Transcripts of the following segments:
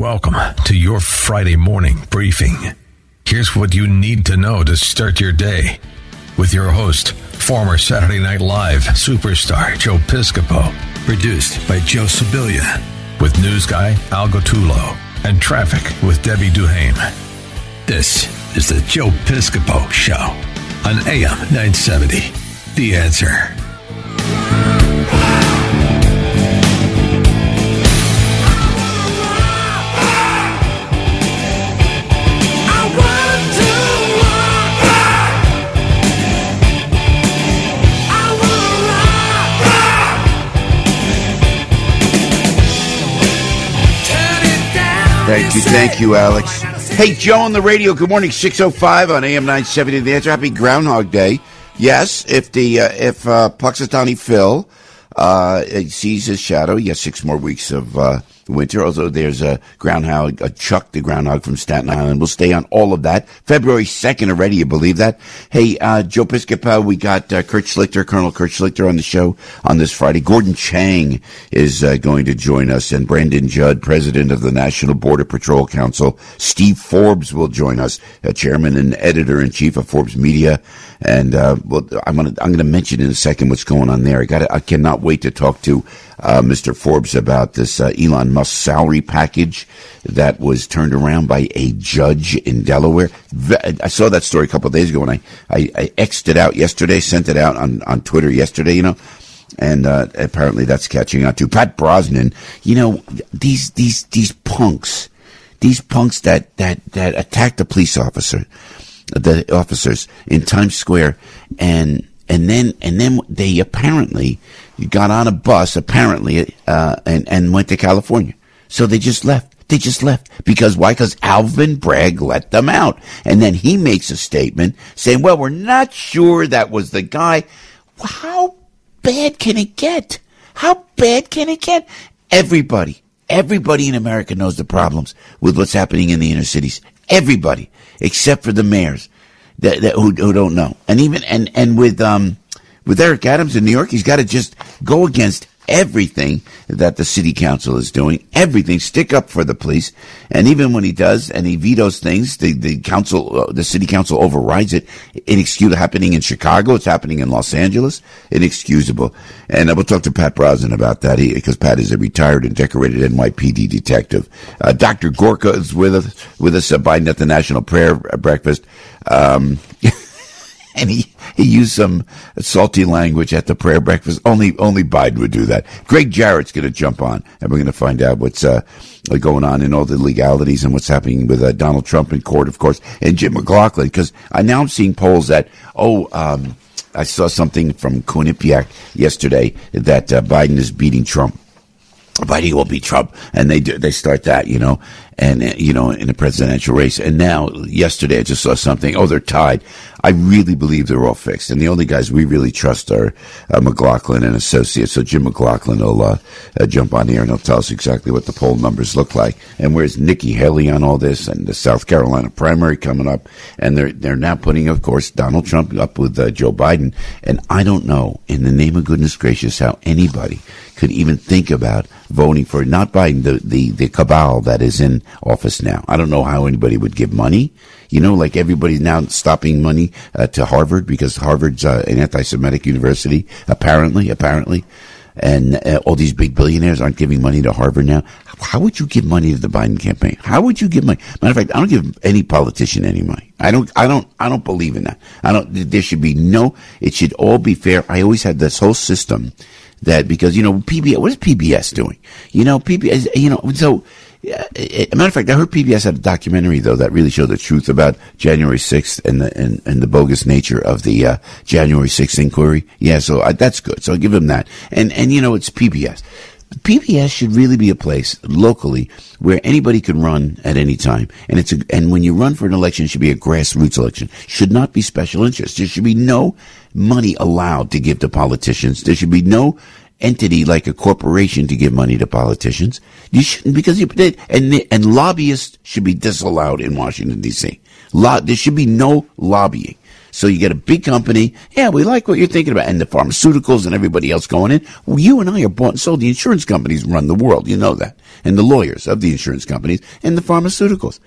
Welcome to your Friday morning briefing. Here's what you need to know to start your day with your host, former Saturday Night Live superstar Joe Piscopo. Produced by Joe Sibilia. With news guy Al Gottulo and traffic with Debbie Duhame. This is the Joe Piscopo Show on AM 970. The answer. Thank you, thank you, Alex. Hey, Joe on the radio. Good morning, six oh five on AM nine seventy. The answer. Happy Groundhog Day. Yes, if the uh, if uh, Punxsutawney Phil uh, sees his shadow, has six more weeks of uh, winter. Although there's a groundhog, a Chuck the groundhog from Staten Island. We'll stay on all of that. February 2nd already, you believe that? Hey, uh, Joe Piscopo, we got uh, Kurt Schlichter, Colonel Kurt Schlichter on the show on this Friday. Gordon Chang is uh, going to join us and Brandon Judd, president of the National Border Patrol Council. Steve Forbes will join us, chairman and editor in chief of Forbes Media. And, uh, well, I'm going to, I'm to mention in a second what's going on there. I got I cannot wait to talk to uh, Mr. Forbes about this uh, Elon Musk salary package that was turned around by a judge in Delaware. I saw that story a couple of days ago, and I, I, I X'd it out yesterday, sent it out on, on Twitter yesterday, you know. And uh, apparently that's catching on too. Pat Brosnan, you know, these these these punks, these punks that that that attacked the police officer, the officers in Times Square, and and then and then they apparently got on a bus apparently uh, and and went to California. So they just left. They just left because why? Because Alvin Bragg let them out, and then he makes a statement saying, "Well, we're not sure that was the guy." How bad can it get? How bad can it get? Everybody, everybody in America knows the problems with what's happening in the inner cities. Everybody, except for the mayors that, that who, who don't know, and even and and with um with Eric Adams in New York, he's got to just go against everything that the city council is doing, everything, stick up for the police. And even when he does and he vetoes things, the, the council, uh, the city council overrides it. Inexcusable happening in Chicago. It's happening in Los Angeles. Inexcusable. And uh, we'll talk to Pat Brosnan about that because Pat is a retired and decorated NYPD detective. Uh, Dr. Gorka is with us, with us, uh, Biden at the National Prayer Breakfast. Um, and he, he used some salty language at the prayer breakfast. Only only Biden would do that. Gregg Jarrett's going to jump on, and we're going to find out what's uh, going on in all the legalities and what's happening with uh, Donald Trump in court, of course, and Jim McLaughlin. Because I now am seeing polls that oh. Um, I saw something from Quinnipiac yesterday that uh, Biden is beating Trump. Biden will beat Trump, and they do, they start that, you know, and you know, in the presidential race. And now, yesterday, I just saw something. Oh, they're tied. I really believe they're all fixed. And the only guys we really trust are uh, McLaughlin and Associates. So Jim McLaughlin will uh, uh, jump on here and he'll tell us exactly what the poll numbers look like. And where's Nikki Haley on all this and the South Carolina primary coming up? And they're they're now putting, of course, Donald Trump up with uh, Joe Biden. And I don't know, in the name of goodness gracious, how anybody could even think about voting for not Biden, the, the, the cabal that is in office now. I don't know how anybody would give money. You know, like everybody's now stopping money uh, to Harvard because Harvard's uh, an anti-Semitic university, apparently, apparently. And uh, all these big billionaires aren't giving money to Harvard now. How would you give money to the Biden campaign? How would you give money? Matter of fact, I don't give any politician any money. I don't, I don't, I don't believe in that. I don't, there should be no, it should all be fair. I always had this whole system that because, you know, PBS, what is PBS doing? You know, PBS, you know, so, yeah, a matter of fact, I heard PBS had a documentary though that really showed the truth about January 6th and the and, and the bogus nature of the uh, January 6th inquiry. Yeah, so I, that's good. So I'll give them that. And and you know, it's PBS. PBS should really be a place locally where anybody can run at any time. And it's a, and when you run for an election, it should be a grassroots election. Should not be special interests. There should be no money allowed to give to politicians. There should be no entity like a corporation to give money to politicians. You shouldn't because you and and lobbyists should be disallowed in Washington D.C. there should be no lobbying. So you get a big company. Yeah, we like what you're thinking about. And the pharmaceuticals and everybody else going in. Well, you and I are bought and sold. The insurance companies run the world. You know that. And the lawyers of the insurance companies and the pharmaceuticals.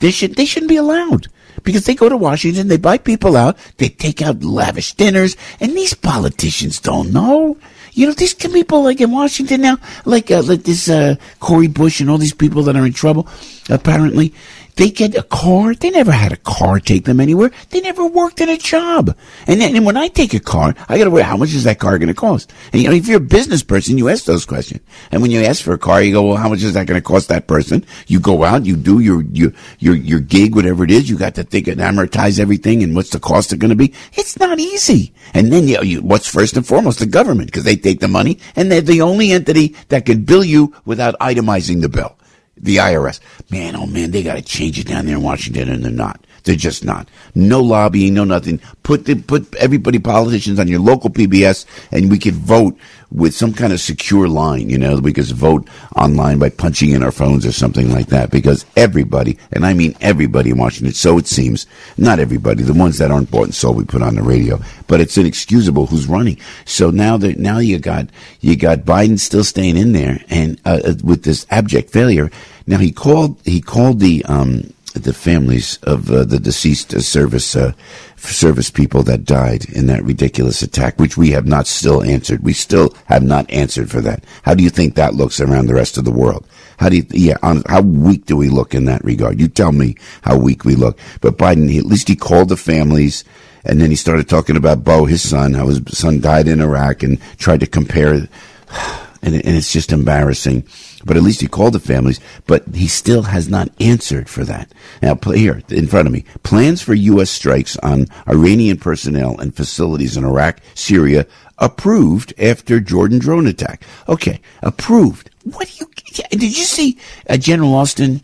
They should, they shouldn't be allowed because they go to Washington, they buy people out, they take out lavish dinners, and these politicians don't know. You know, these people like in Washington now, like uh, like this uh, Cori Bush and all these people that are in trouble, apparently, they get a car. They never had a car take them anywhere. They never worked in a job. And then and when I take a car, I got to worry, how much is that car going to cost? And you know, if you're a business person, you ask those questions. And when you ask for a car, you go, well, how much is that going to cost that person? You go out, you do your, your, your, your gig, whatever it is. You got to think and amortize everything and what's the cost going to be. It's not easy. And then you, you, what's first and foremost? The government, because they take the money and they're the only entity that can bill you without itemizing the bill the IRS. Man, oh man, they got to change it down there in Washington, and they're not. They're just not. No lobbying, no nothing. Put the, put everybody, politicians, on your local PBS, and we could vote with some kind of secure line. You know, we could vote online by punching in our phones or something like that. Because everybody, and I mean everybody in Washington, so it seems, not everybody, the ones that aren't bought and sold, we put on the radio. But it's inexcusable who's running. So now that now you got you got Biden still staying in there, and uh, uh with this abject failure. Now he called he called the um, the families of uh, the deceased uh, service uh, service people that died in that ridiculous attack, which we have not still answered. We still have not answered for that. How do you think that looks around the rest of the world? How do you, yeah, on, how weak do we look in that regard? You tell me how weak we look. But Biden, he, at least he called the families, and then he started talking about Bo, his son, how his son died in Iraq, and tried to compare and, and it's just embarrassing. But at least he called the families, but he still has not answered for that. Now, here in front of me, plans for U.S. strikes on Iranian personnel and facilities in Iraq, Syria, approved after Jordan drone attack. Okay, approved. What do you? Did you see uh, General Austin?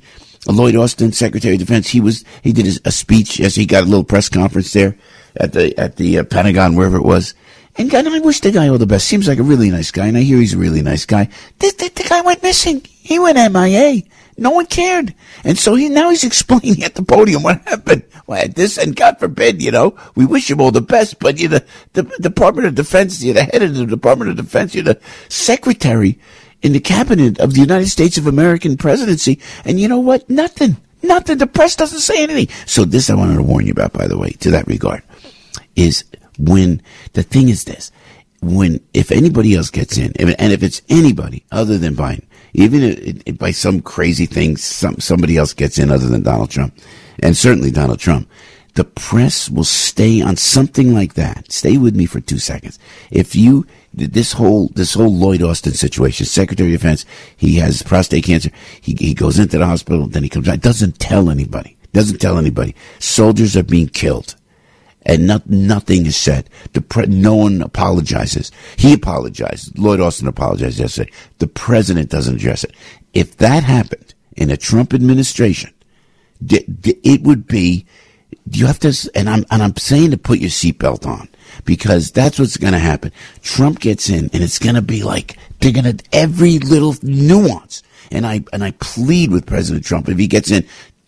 Lloyd Austin, Secretary of Defense, he was he did a speech. Yes, he got a little press conference there at the at the uh, Pentagon, wherever it was, and, and I wish the guy all the best. Seems like a really nice guy, and I hear he's a really nice guy. The, the, the guy went missing. He went MIA. No one cared. And so he now he's explaining at the podium what happened. Well, this and God forbid, you know, we wish him all the best, but you're the, the Department of Defense, you're the head of the Department of Defense, you're the secretary in the cabinet of the United States of American presidency. And you know what? Nothing. Nothing. The press doesn't say anything. So this I wanted to warn you about, by the way, to that regard, is when the thing is this, when if anybody else gets in, and if it's anybody other than Biden, even if, if by some crazy thing, some somebody else gets in other than Donald Trump, and certainly Donald Trump, the press will stay on something like that. Stay with me for two seconds. If you this whole this whole Lloyd Austin situation, Secretary of Defense, he has prostate cancer. He he goes into the hospital, then he comes out. Doesn't tell anybody. Doesn't tell anybody. Soldiers are being killed and not, nothing is said. Pre- no one apologizes. He apologized. Lloyd Austin apologized yesterday. The president doesn't address it. If that happened in a Trump administration, it would be. You have to, and I'm and I'm saying to put your seatbelt on because that's what's going to happen. Trump gets in, and it's going to be like they're going to every little nuance. And I and I plead with President Trump if he gets in,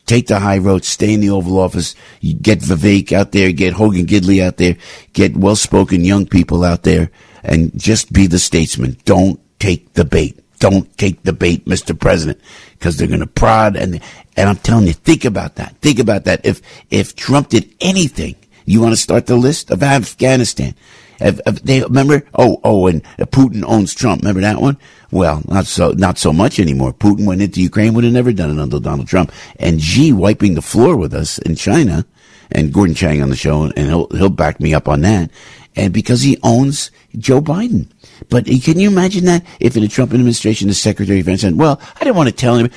take the high road, stay in the Oval Office, you get Vivek out there, get Hogan Gidley out there, get well spoken young people out there, and just be the statesman. Don't take the bait. Don't take the bait, Mr. President, because they're going to prod and and I'm telling you, think about that. Think about that. If if Trump did anything, you want to start the list of Afghanistan. If they remember, oh, oh, and Putin owns Trump. Remember that one? Well, not so, not so much anymore. Putin went into Ukraine, would have never done it under Donald Trump. And Xi wiping the floor with us in China, and Gordon Chang on the show, and he'll, he'll back me up on that. And because he owns Joe Biden. But can you imagine that if in the Trump administration, the Secretary of Defense said, well, I didn't want to tell him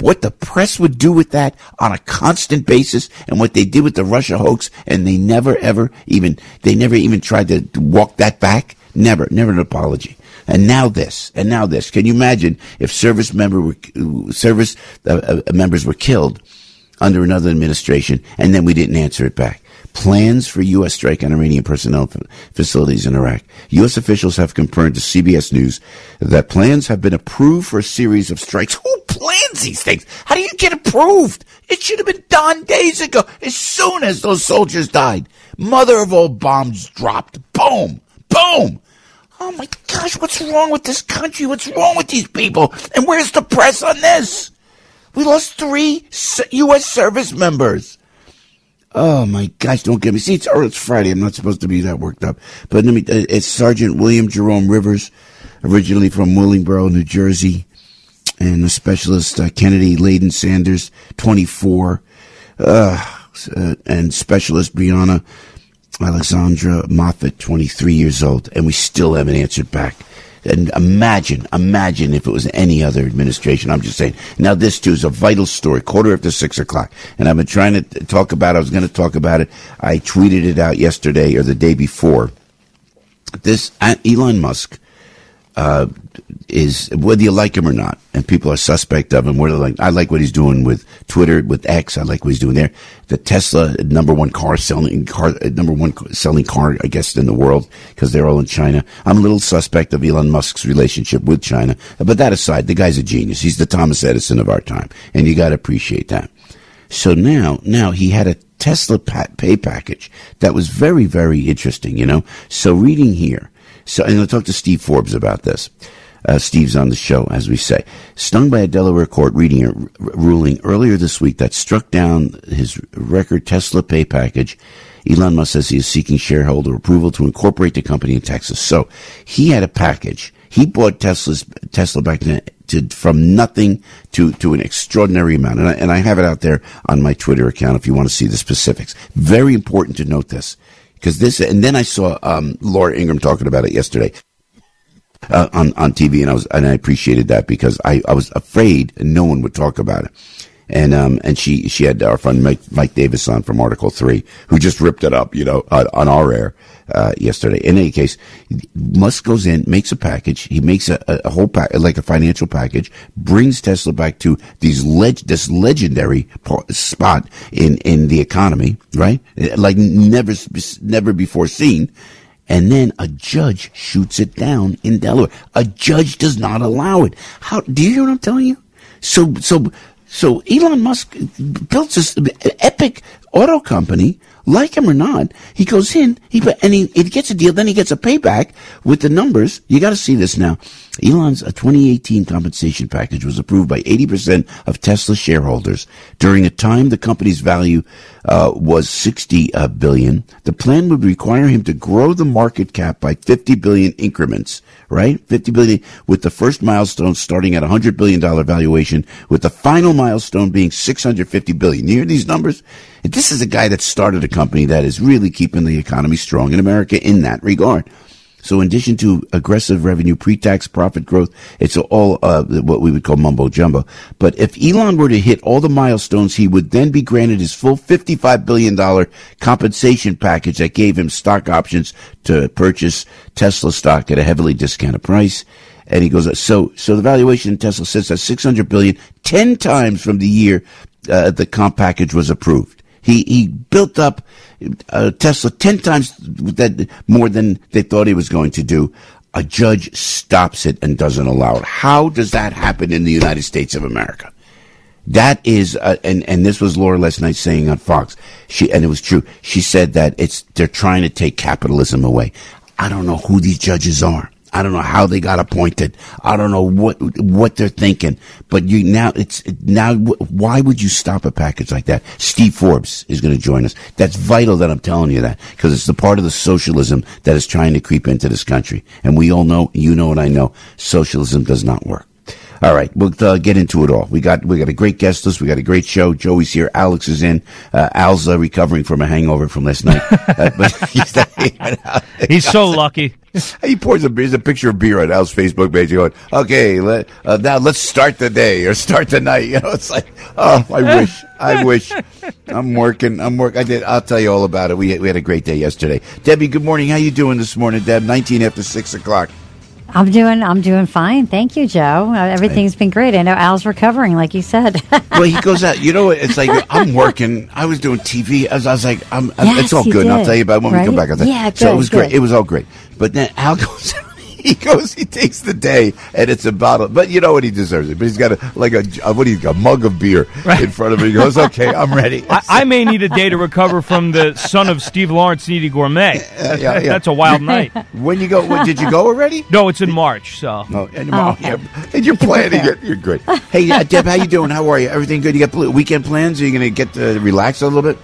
what the press would do with that on a constant basis and what they did with the Russia hoax. And they never, ever even, they never even tried to walk that back. Never, never an apology. And now this, and now this. Can you imagine if service member were, service uh, uh, members were killed under another administration, and then we didn't answer it back? Plans for U.S. strike on Iranian personnel facilities in Iraq. U.S. officials have confirmed to CBS News that plans have been approved for a series of strikes. Who plans these things? How do you get approved? It should have been done days ago, as soon as those soldiers died. Mother of all bombs dropped. Boom! Boom! Oh my gosh, what's wrong with this country? What's wrong with these people? And where's the press on this? We lost three U.S. service members. Oh my gosh, don't get me. See, it's, oh, it's Friday. I'm not supposed to be that worked up. But let me, uh, it's Sergeant William Jerome Rivers, originally from Willingboro, New Jersey, and the specialist uh, Kennedy Ladon Sanders, 24, uh, and specialist Breonna Alexsondra Moffett, 23 years old, and we still haven't answered back. And imagine, imagine if it was any other administration. I'm just saying. Now, this too is a vital story, quarter after six o'clock. And I've been trying to talk about. I was going to talk about it. I tweeted it out yesterday or the day before. This, uh, Elon Musk, uh, is whether you like him or not, and people are suspect of him. Whether like I like what he's doing with Twitter, with X, I like what he's doing there. The Tesla number one car selling car number one selling car, I guess, in the world because they're all in China. I'm a little suspect of Elon Musk's relationship with China, but that aside, the guy's a genius. He's the Thomas Edison of our time, and you got to appreciate that. So now, now he had a Tesla pay package that was very, very interesting. You know, so reading here. So, and I'll talk to Steve Forbes about this. Uh, Steve's on the show, as we say. Stung by a Delaware court reading a r- ruling earlier this week that struck down his record Tesla pay package, Elon Musk says he is seeking shareholder approval to incorporate the company in Texas. So he had a package. He bought Tesla's Tesla back to, to from nothing to to an extraordinary amount, and I, and I have it out there on my Twitter account if you want to see the specifics. Very important to note this because this, and then I saw um, Laura Ingraham talking about it yesterday uh, on on TV, and I was and I appreciated that because I, I was afraid no one would talk about it. And um and she she had our friend Mike, Mike Davis on from Article Three, who just ripped it up, you know, on, on our air uh, yesterday. In any case, Musk goes in, makes a package. He makes a, a whole pack, like a financial package, brings Tesla back to these leg, this legendary spot in in the economy, right? Like never never before seen and then a judge shoots it down in Delaware. A judge does not allow it. How do you hear what I'm telling you? So so so Elon Musk built this epic auto company, like him or not. He goes in, he and he, he gets a deal. Then he gets a payback with the numbers. You got to see this now. Elon's 2018 compensation package was approved by 80% of Tesla shareholders during a time the company's value uh, was 60 uh, billion. The plan would require him to grow the market cap by 50 billion increments, right? 50 billion with the first milestone starting at 100 billion dollar valuation, with the final milestone being 650 billion. You hear these numbers? This is a guy that started a company that is really keeping the economy strong in America in that regard. So in addition to aggressive revenue, pre-tax profit growth, it's all uh, what we would call mumbo jumbo. But if Elon were to hit all the milestones, he would then be granted his full $55 billion compensation package that gave him stock options to purchase Tesla stock at a heavily discounted price. And he goes, so, so the valuation in Tesla sits at 600 billion, 10 times from the year uh, the comp package was approved. He he built up uh, Tesla ten times that more than they thought he was going to do. A judge stops it and doesn't allow it. How does that happen in the United States of America? That is, uh, and and this was Laura last night saying on Fox. She and it was true. She said that it's they're trying to take capitalism away. I don't know who these judges are. I don't know how they got appointed. I don't know what what they're thinking. But you now it's now why would you stop a package like that? Steve Forbes is going to join us. That's vital that I'm telling you that because it's the part of the socialism that is trying to creep into this country. And we all know, you know, and I know, socialism does not work. All right, we'll uh, get into it all. We got we got a great guest list. We got a great show. Joey's here. Alex is in. Uh, Al's uh, recovering from a hangover from last night. Uh, but he's, he's so lucky. he pours a there's a picture of beer on Al's Facebook page. Going, okay, let, uh, now let's start the day or start the night. You know, it's like, oh, I wish, I wish. I'm working. I'm working. I did. I'll tell you all about it. We we had a great day yesterday. Debbie, good morning. How you doing this morning, Deb? Nineteen after six o'clock. I'm doing. I'm doing fine. Thank you, Joe. Uh, everything's been great. I know Al's recovering, like you said. well, he goes out. You know, what it's like I'm working. I was doing TV. I was, I was like, I'm, yes, it's all good. And I'll tell you about it when right? we come back. Yeah, good, So it was good. great. It was all great. But then Al goes. He goes. He takes the day, and it's a bottle. But you know what? He deserves it. But he's got a like a, a what? He's got a mug of beer in front of him. He goes, "Okay, I'm ready." I, I may need a day to recover from the son of Steve Lawrence, Needy Gormé. Yeah, yeah, yeah. That's a wild night. When you go? When, did you go already? No, it's in March, so. No, and, Oh, yeah, and you're planning it. You're great. Hey, uh, Deb, how you doing? How are you? Everything good? You got weekend plans? Are you going to get to relax a little bit?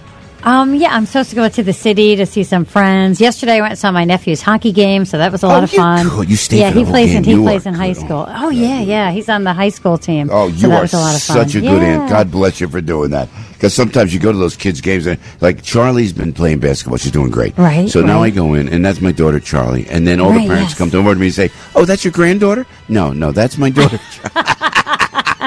Um, yeah, I'm supposed to go to the city to see some friends. Yesterday, I went and saw my nephew's hockey game, so that was a lot of you fun. could. You stayed Yeah, the he plays game. in he You plays in high school. Oh yeah, yeah, he's on the high school team. Oh, so you that are was a lot of fun. such a good aunt. God bless you for doing that. Because sometimes you go to those kids' games and like Charlie's been playing basketball. She's doing great. Right, So now I go in and that's my daughter Charlie. And then all the Right, parents yes. come over to me and say, "Oh, that's your granddaughter?" No, no, that's my daughter.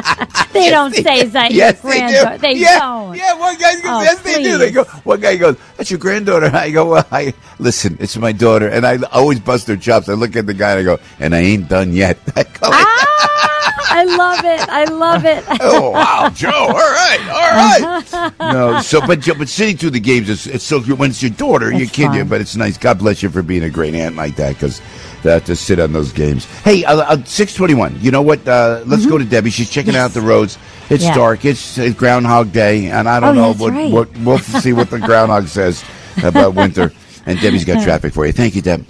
They don't say that yes, your they do. They yeah, don't. Yeah, one guy goes, Oh, yes, they do. They go. One guy goes, "That's your granddaughter." I go, "Well, I listen. It's my daughter." And I always bust their chops. I look at the guy and I go, "And I ain't done yet." I go, Ah, I love it. I love it. oh wow, Joe! All right, all right. no, so but but sitting through the games, it's, it's so good when it's your daughter, you It's kid you, fun. but it's nice. God bless you for being a great aunt like that because. Uh, to sit on those games. Hey, uh, uh, six twenty-one. You know what? Uh, let's go to Debbie. She's checking out the roads. It's Mm-hmm. Yeah. dark. It's, it's Groundhog Day, and I don't Oh, know what, right. what. We'll see what the groundhog says about winter. And Debbie's got traffic for you. Thank you, Deb.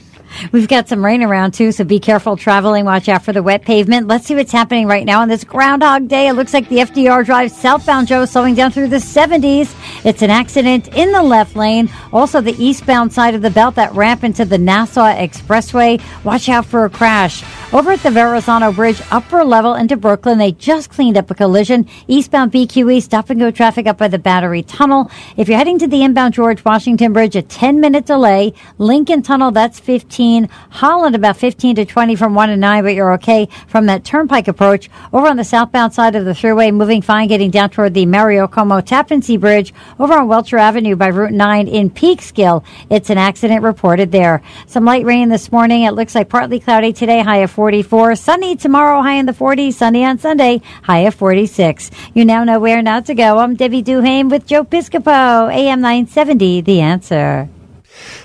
We've got some rain around too, so be careful traveling. Watch out for the wet pavement. Let's see what's happening right now on this Groundhog Day. It looks like the FDR Drive southbound Joe slowing down through the 70s. It's an accident in the left lane. Also, the eastbound side of the belt, that ramp into the Nassau Expressway. Watch out for a crash. Over at the Verrazano Bridge, upper level into Brooklyn, they just cleaned up a collision. Eastbound BQE, stop and go traffic up by the Battery Tunnel. If you're heading to the inbound George Washington Bridge, a 10 minute delay. Lincoln Tunnel, that's 15. Holland, about 15 to 20 from 1 to 9, but you're okay from that turnpike approach. Over on the southbound side of the thruway, moving fine, getting down toward the Mario Cuomo Tappan Zee Bridge. Over on Welcher Avenue by Route 9 in Peekskill, it's an accident reported there. Some light rain this morning. It looks like partly cloudy today, high of 44. Sunny tomorrow, high in the 40s. Sunny on Sunday, high of 46. You now know where not to go. I'm Debbie Duhame with Joe Piscopo, AM 970, The Answer.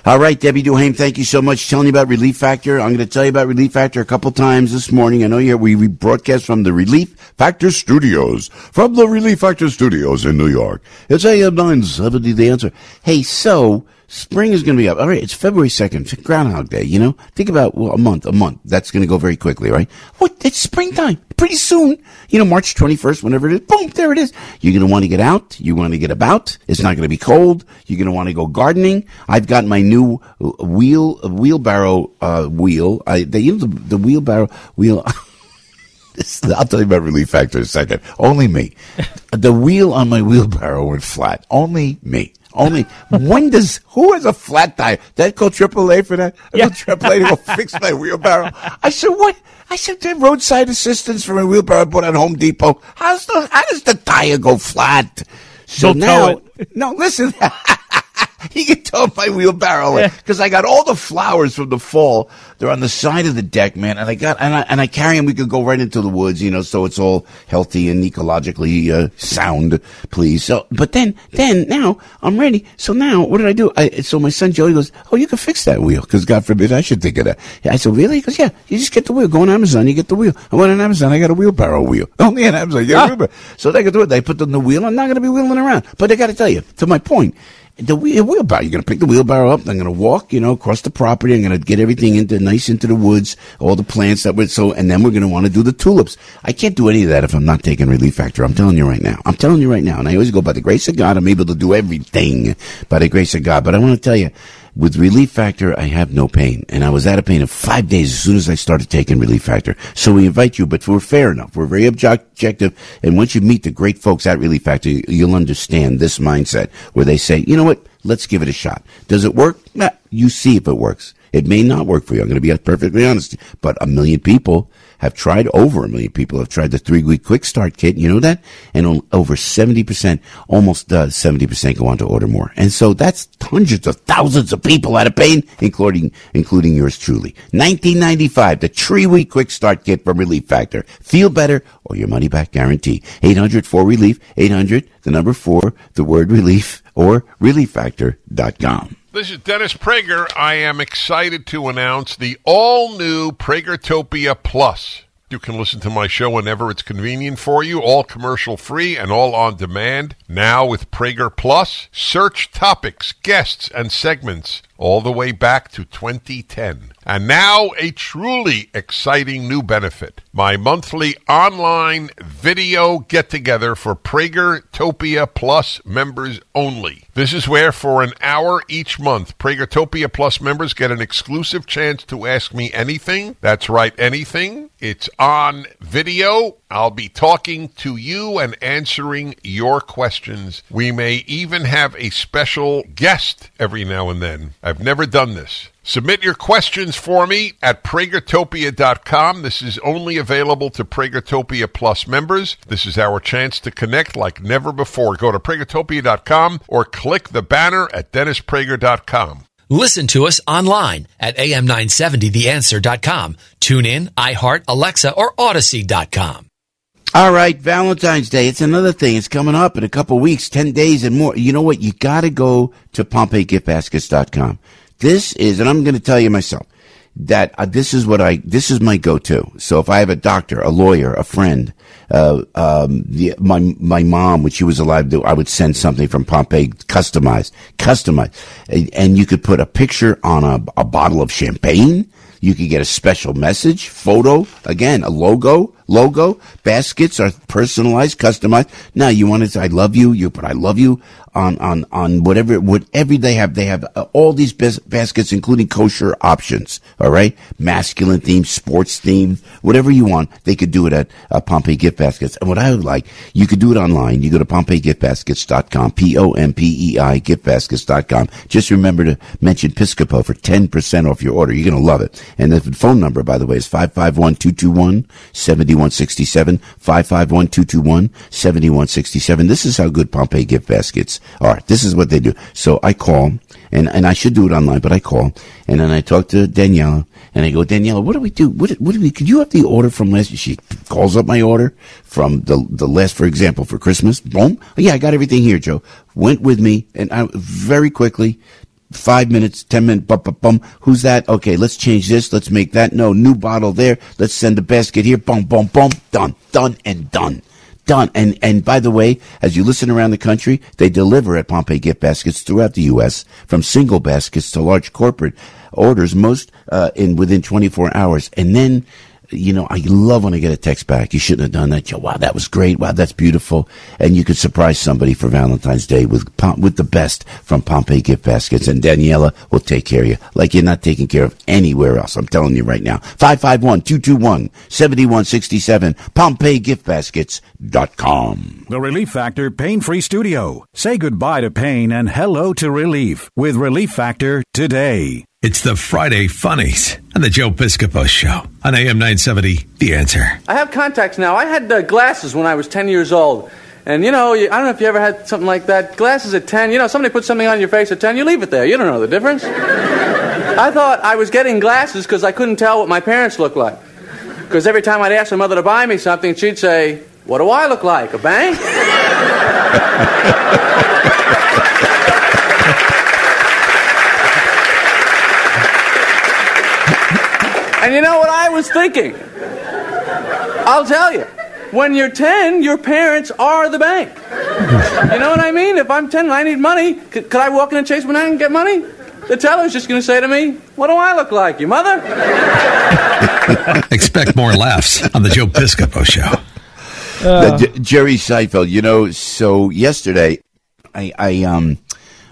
All right, Debbie Duhame, thank you so much. Telling you about Relief Factor. I'm going to tell you about Relief Factor a couple times this morning. I know you we, we broadcast from the Relief Factor Studios, from the Relief Factor Studios in New York. It's AM 970, the answer. Hey, so spring is going to be up. All right, it's February 2nd, Groundhog Day, you know? Think about well, a month, a month. That's going to go very quickly, right? What? It's springtime. Pretty soon, you know, March 21st, whenever it is, boom, there it is. You're going to want to get out. You want to get about. It's not going to be cold. You're going to want to go gardening. I've got my new uh, wheel, uh, wheelbarrow, uh, wheel. I, the, you know, the, the wheelbarrow wheel. I'll tell you about Relief Factor in a second. Only me. The wheel on my wheelbarrow went flat. Only me. Only when does who has a flat tire? That call AAA for that? I Yeah. AAA to go fix my wheelbarrow. I said, what? I said, "They roadside assistance for my wheelbarrow I bought at Home Depot. How's the how does the tire go flat? So Don't now, no, listen. He can tow my wheelbarrow because I got all the flowers from the fall. They're on the side of the deck, man, and I got and I and I carry them. We could go right into the woods, you know, so it's all healthy and ecologically uh, sound, please. So, but then, then now I'm ready. So now, what did I do? I, so my son Joey goes, "Oh, you can fix that wheel," because God forbid I should think of that. I said, "Really?" He goes, "Yeah, you just get the wheel. Go on Amazon, you get the wheel." I went on Amazon, I got a wheelbarrow wheel. Only on Amazon, you get a. So they could do it. They put the new wheel. I'm not going to be wheeling around, but I got to tell you, to my point the wheel, wheelbarrow. You're going to pick the wheelbarrow up. I'm going to walk, you know, across the property. I'm going to get everything into nice into the woods, all the plants that were so, and then we're going to want to do the tulips. I can't do any of that if I'm not taking Relief Factor. I'm telling you right now. I'm telling you right now. And I always go by the grace of God. I'm able to do everything by the grace of God. But I want to tell you, with Relief Factor, I have no pain. And I was out of pain in five days as soon as I started taking Relief Factor. So we invite you, but we're fair enough. We're very objective. And once you meet the great folks at Relief Factor, you'll understand this mindset where they say, you know what? Let's give it a shot. Does it work? Nah, you see if it works. It may not work for you. I'm going to be perfectly honest. But a million people have tried, over a million people have tried the three week quick start kit. You know that? And over 70%, almost uh, 70% go on to order more. And so that's hundreds of thousands of people out of pain, including, including yours truly. 1995, the three week quick start kit from Relief Factor. Feel better or your money back guarantee. 800 4 relief, 800, the number four, the word relief, or relieffactor.com. This is Dennis Prager. I am excited to announce the all new Pragertopia Plus. You can listen to my show whenever it's convenient for you, all commercial free and all on demand. Now with Prager Plus, search topics, guests, and segments all the way back to 2010. And now a truly exciting new benefit. My monthly online video get together for Pragertopia Plus members only. This is where for an hour each month, Pragertopia Plus members get an exclusive chance to ask me anything. That's right, anything. It's on video. I'll be talking to you and answering your questions. We may even have a special guest every now and then. I've never done this. Submit your questions for me at pragertopia.com. This is only available to Pragertopia Plus members. This is our chance to connect like never before. Go to pragertopia.com or click the banner at dennisprager.com. Listen to us online at am970theanswer.com. Tune in, iHeart, Alexa, or Audacy.com. All right, Valentine's Day. It's another thing. It's coming up in a couple weeks, 10 days and more. You know what? You got to go to PompeiGiftBaskets.com. This is, and I'm going to tell you myself, that uh, this is what I, this is my go-to. So if I have a doctor, a lawyer, a friend, uh, um, the, my, my mom, when she was alive, I would send something from Pompei customized, customized. And, and you could put a picture on a, a bottle of champagne. You could get a special message, photo, again, a logo, logo. Baskets are personalized, customized. Now you want to say, I love you, you put I love you on, on, on whatever, whatever they have. They have uh, all these bas- baskets, including kosher options. All right. Masculine theme, sports theme, whatever you want. They could do it at uh, Pompei gift baskets. And what I would like, you could do it online. You go to PompeiGiftBaskets.com, P-O-M-P-E-I, giftbaskets.com. Just remember to mention Piscopo for 10% off your order. You're going to love it. And the phone number, by the way, is 551-221-7167, 551-221-7167. This is how good Pompei gift baskets are. This is what they do. So I call, and, and I should do it online, but I call, and then I talk to Daniela, and I go, Daniela, what do we do? What, what do we, could you have the order from last, she calls up my order from the, the last, for example, for Christmas. Boom. Yeah, I got everything here, Joe. Went with me, and I very quickly, five minutes, ten minutes, bum, bum, bum. Who's that? Okay, let's change this. Let's make that. No, new bottle there. Let's send a basket here. Boom, boom, boom. Done, done, and done. Done. And, and by the way, as you listen around the country, they deliver at Pompei gift baskets throughout the U.S. from single baskets to large corporate orders, most, uh, in within 24 hours. And then, you know, I love when I get a text back. You shouldn't have done that. Yo, Wow, that was great. Wow, that's beautiful. And you could surprise somebody for Valentine's Day with with the best from Pompei gift baskets. And Daniela will take care of you like you're not taking care of anywhere else. I'm telling you right now. 551-221-7167. PompeiGiftBaskets.com. The Relief Factor Pain Free Studio. Say goodbye to pain and hello to relief with Relief Factor today. It's the Friday Funnies on the Joe Piscopo Show on AM 970. The answer. I have contacts now. I had uh, glasses when I was 10 years old. And you know, you, I don't know if you ever had something like that. Glasses at 10, you know, somebody puts something on your face at 10, you leave it there. You don't know the difference. I thought I was getting glasses because I couldn't tell what my parents looked like. Because every time I'd ask my mother to buy me something, she'd say, What do I look like? A bank? And you know what I was thinking? I'll tell you. When you're 10, your parents are the bank. You know what I mean? If I'm 10 and I need money, could, could I walk in and Chase Manhattan and get money? The teller's just going to say to me, What do I look like? Your mother? Expect more laughs on the Joe Piscopo Show. Uh, J- Jerry Seinfeld, you know, so yesterday I, I um,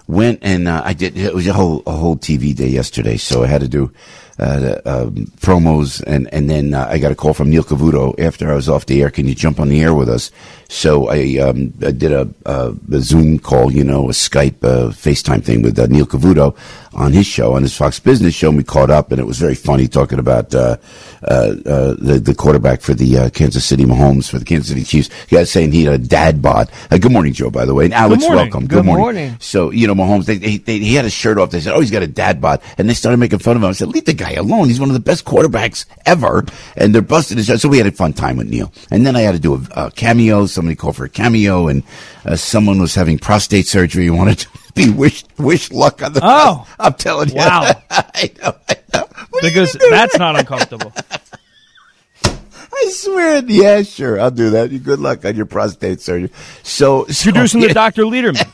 went and uh, I did, it was a whole, a whole TV day yesterday, so I had to do promos, and and then uh, I got a call from Neil Cavuto after I was off the air. Can you jump on the air with us? So I, um, I did a, a, a, Zoom call, you know, a Skype, uh, FaceTime thing with uh, Neil Cavuto on his show, on his Fox Business show. And we caught up, and it was very funny talking about uh, uh, uh the, the quarterback for the uh, Kansas City Mahomes for the Kansas City Chiefs. He was saying he had a dad bod. good morning, Joe, by the way. And Alex, good welcome. Good, good morning. morning. So, you know, Mahomes, they, they, they, he had his shirt off. They said, oh, he's got a dad bod. And they started making fun of him. I said, leave the guy alone. He's one of the best quarterbacks ever. And they're busting his So we had a fun time with Neil. And then I had to do a, a cameo. Somebody called for a cameo and uh, someone was having prostate surgery. You wanted to be wish wish luck on the. Oh, I'm telling you. Wow. I know. I know. Because that's not uncomfortable. I swear, yeah, sure, I'll do that. Good luck on your prostate surgery. So, so introducing yeah. the Doctor Lederman.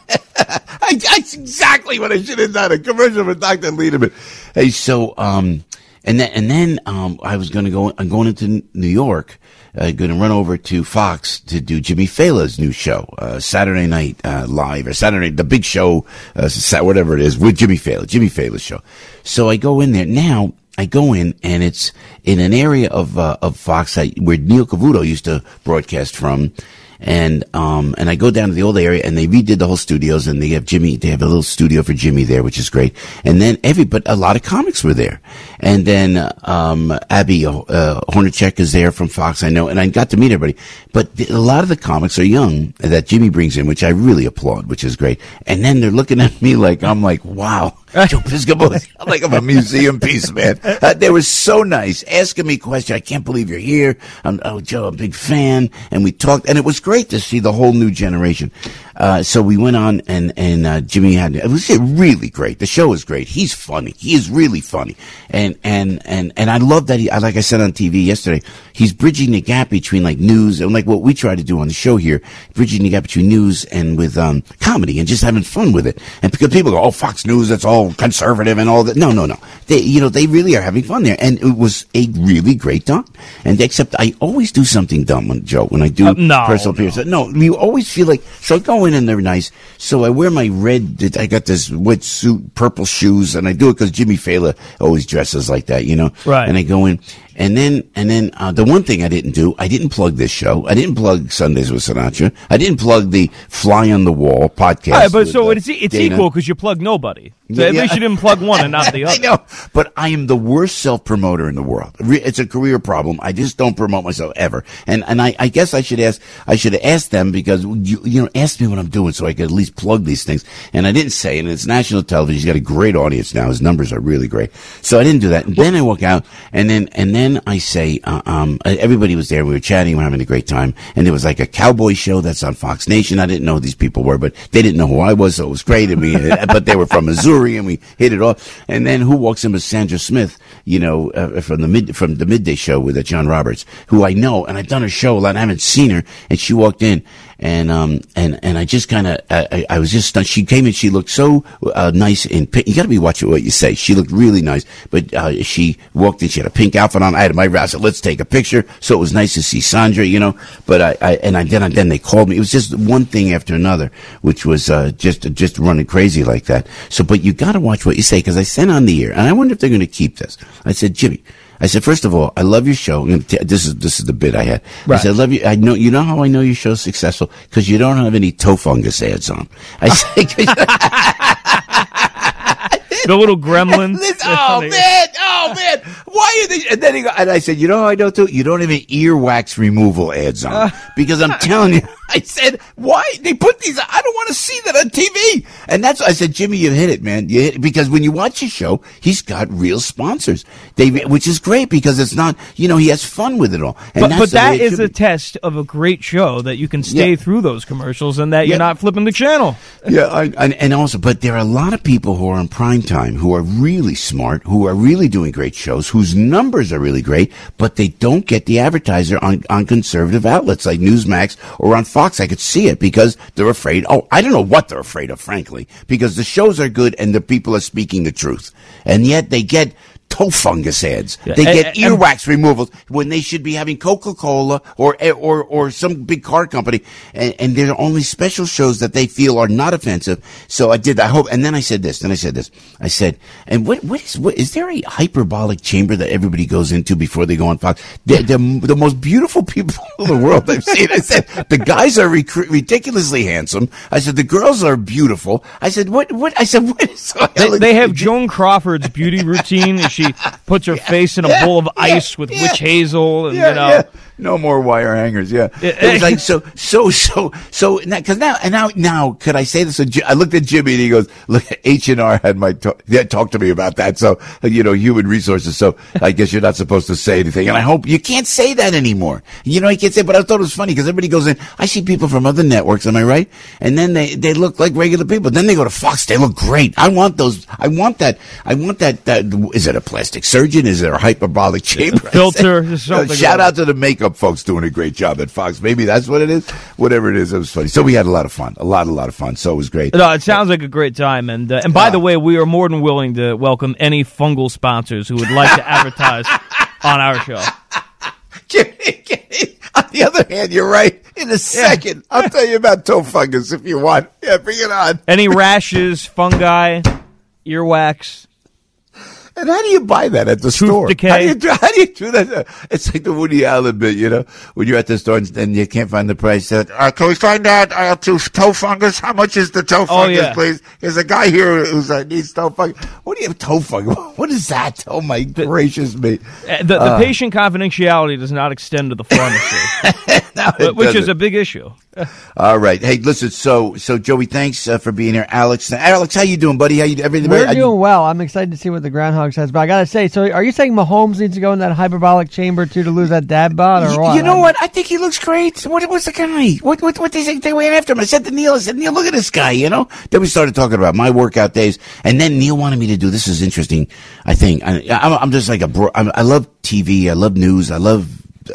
I, that's exactly what I should have done. A commercial for Doctor Lederman. Hey, so um, and then and then um, I was going to go. I'm going into New York uh, going to run over to Fox to do Jimmy Failla's new show, uh, Saturday Night uh, Live or Saturday, the big show, uh, whatever it is, with Jimmy Failla, Jimmy Failla's show. So I go in there now. I go in and it's in an area of uh, of Fox where Neil Cavuto used to broadcast from, and um and I go down to the old area and they redid the whole studios and they have Jimmy they have a little studio for Jimmy there which is great. And then every but a lot of comics were there. And then um Abby uh, Hornacek is there from Fox I know and I got to meet everybody. But the, a lot of the comics are young that Jimmy brings in which I really applaud which is great. And then they're looking at me like I'm like wow. Joe Piscopo like I'm a museum piece man. Uh, they were so nice asking me questions. I can't believe you're here. I'm oh Joe I'm a big fan. And we talked and it was great to see the whole new generation. Uh, so we went on and, and, uh, Jimmy had, it was really great. The show was great. He's funny. He is really funny. And, and, and, and I love that he, like I said on TV yesterday, he's bridging the gap between like news and like what we try to do on the show here, bridging the gap between news and with, um, comedy and just having fun with it. And because people go, oh, Fox News, that's all conservative and all that. No, no, no. They, you know, they really are having fun there. And it was a really great time. And except I always do something dumb when Joe, when I do uh, no, personal appearance. No. no, you always feel like, so I go in and they're nice. So I wear my red, I got this wet suit, purple shoes, and I do it because Jimmy Failla always dresses like that, you know? Right. And I go in, and then, and then, uh, the one thing I didn't do, I didn't plug this show. I didn't plug Sundays with Sinatra. I didn't plug the Fly on the Wall podcast. Right, but so uh, it's, it's equal because you plug nobody. So yeah, at least you didn't plug one and not the other. I know, but I am the worst self promoter in the world. It's a career problem. I just don't promote myself ever. And and I, I guess I should ask I should ask them because you you know ask me what I'm doing so I could at least plug these things. And I didn't say. And it's national television. He's got a great audience now. His numbers are really great. So I didn't do that. And then I walk out and then and then I say uh, um everybody was there. We were chatting. We were having a great time. And there was like a cowboy show that's on Fox Nation. I didn't know who these people were, but they didn't know who I was, so it was great. And we but they were from Missouri and we hit it off. And then who walks in with Sandra Smith, you know, uh, from the mid from the midday show with uh, John Roberts, who I know, and I've done her show a lot. I haven't seen her, and she walked in, and um and and I just kind of I, I was just stunned. She came in, she looked so uh, nice in pink. You got to be watching what you say. She looked really nice, but uh, she walked in. She had a pink outfit on. I had my I said, "Let's take a picture." So it was nice to see Sandra, you know. But I, I and I then then they called me. It was just one thing after another, which was uh, just just running crazy like that. So, but you got to watch what you say because I sent on the air, and I wonder if they're going to keep this. I said, Jimmy. I said, first of all, I love your show. T- this is this is the bit I had. Right. I said, I love you. I know you know how I know your show's successful because you don't have any toe fungus ads on. I said, the little gremlins. oh man, oh man, why are they? And then he go, and I said, you know how I know too? You don't have any earwax removal ads on because I'm telling you. I said, why they put these? I don't want to see that on TV. And that's I said, Jimmy, you hit it, man. You hit it. because when you watch his show, he's got real sponsors. They, which is great because it's not, you know, he has fun with it all. And but, but that is a test of a great show that you can stay yeah. through those commercials and that you're not flipping the channel. Yeah, I, and, and also, but there are a lot of people who are on prime time who are really smart, who are really doing great shows, whose numbers are really great, but they don't get the advertiser on on conservative outlets like Newsmax or on. Fox, I could see it because they're afraid. Oh, I don't know what they're afraid of, frankly, because the shows are good and the people are speaking the truth. And yet they get toe fungus ads. Yeah, They and- get and- earwax removals when they should be having Coca Cola or eh, or or some big car company, and, and there are only special shows that they feel are not offensive. So I did. I hope. And then I said this. Then I said this. I said, and what what is what is there a hyperbolic chamber that everybody goes into before they go on Fox? They're, they're the most beautiful people in the world I've seen. I said the guys are rec- ridiculously handsome. I said the girls are beautiful. I said what what I said what is so They, they have Joan Crawford's beauty routine. She puts her face in a bowl of ice with witch hazel, and you know. No more wire hangers. Yeah, it was like so, so, so, so. Because now, and now, now, could I say this? So I looked at Jimmy and he goes, "Look, H and R had my talk, yeah, talk to me about that." So, you know, human resources. So, I guess you're not supposed to say anything. And I hope you can't say that anymore. You know, you can't say. But I thought it was funny because everybody goes in. I see people from other networks. Am I right? And then they they look like regular people. Then they go to Fox. They look great. I want those. I want that. I want that. That is it a plastic surgeon? Is it a hyperbolic chamber? filter, shout out to the makeup folks doing a great job at Fox. Maybe that's what it is. Whatever it is, it was funny. So we had a lot of fun. A lot, a lot of fun. So it was great. No, it sounds like a great time, and uh, and by the way, we are more than willing to welcome any fungal sponsors who would like to advertise on our show. On the other hand, you're right. In a second, I'll tell you about toe fungus if you want. Yeah, bring it on. Any rashes, fungi, earwax. And how do you buy that at the Tooth store? decay. How do, you do, how do you do that? It's like the Woody Allen bit, you know, when you're at the store and, and you can't find the price. Uh, uh, can we find out uh, to toe fungus? How much is the toe Oh, fungus, yeah. please? There's a guy here who's uh, needs toe fungus. What do you have toe fungus? What is that? Oh my gracious me! Uh, The, the Uh, patient confidentiality does not extend to the pharmacy, No, it which is doesn't. a big issue. All right. Hey, listen. So, so Joey, thanks uh, for being here. Alex, Alex, how are you doing, buddy? How you everything? We're I- doing well. I'm excited to see what the groundhog But I gotta say, so are you saying Mahomes needs to go in that hyperbolic chamber too to lose that dad bod, or Y- what? You know what? I think he looks great. What was the guy? What what what they say they went after him? I said to Neil, I said, Neil, look at this guy. You know. Then we started talking about my workout days, and then Neil wanted me to do. This is interesting. I think I, I'm, I'm just like a bro. I'm, I love TV. I love news. I love.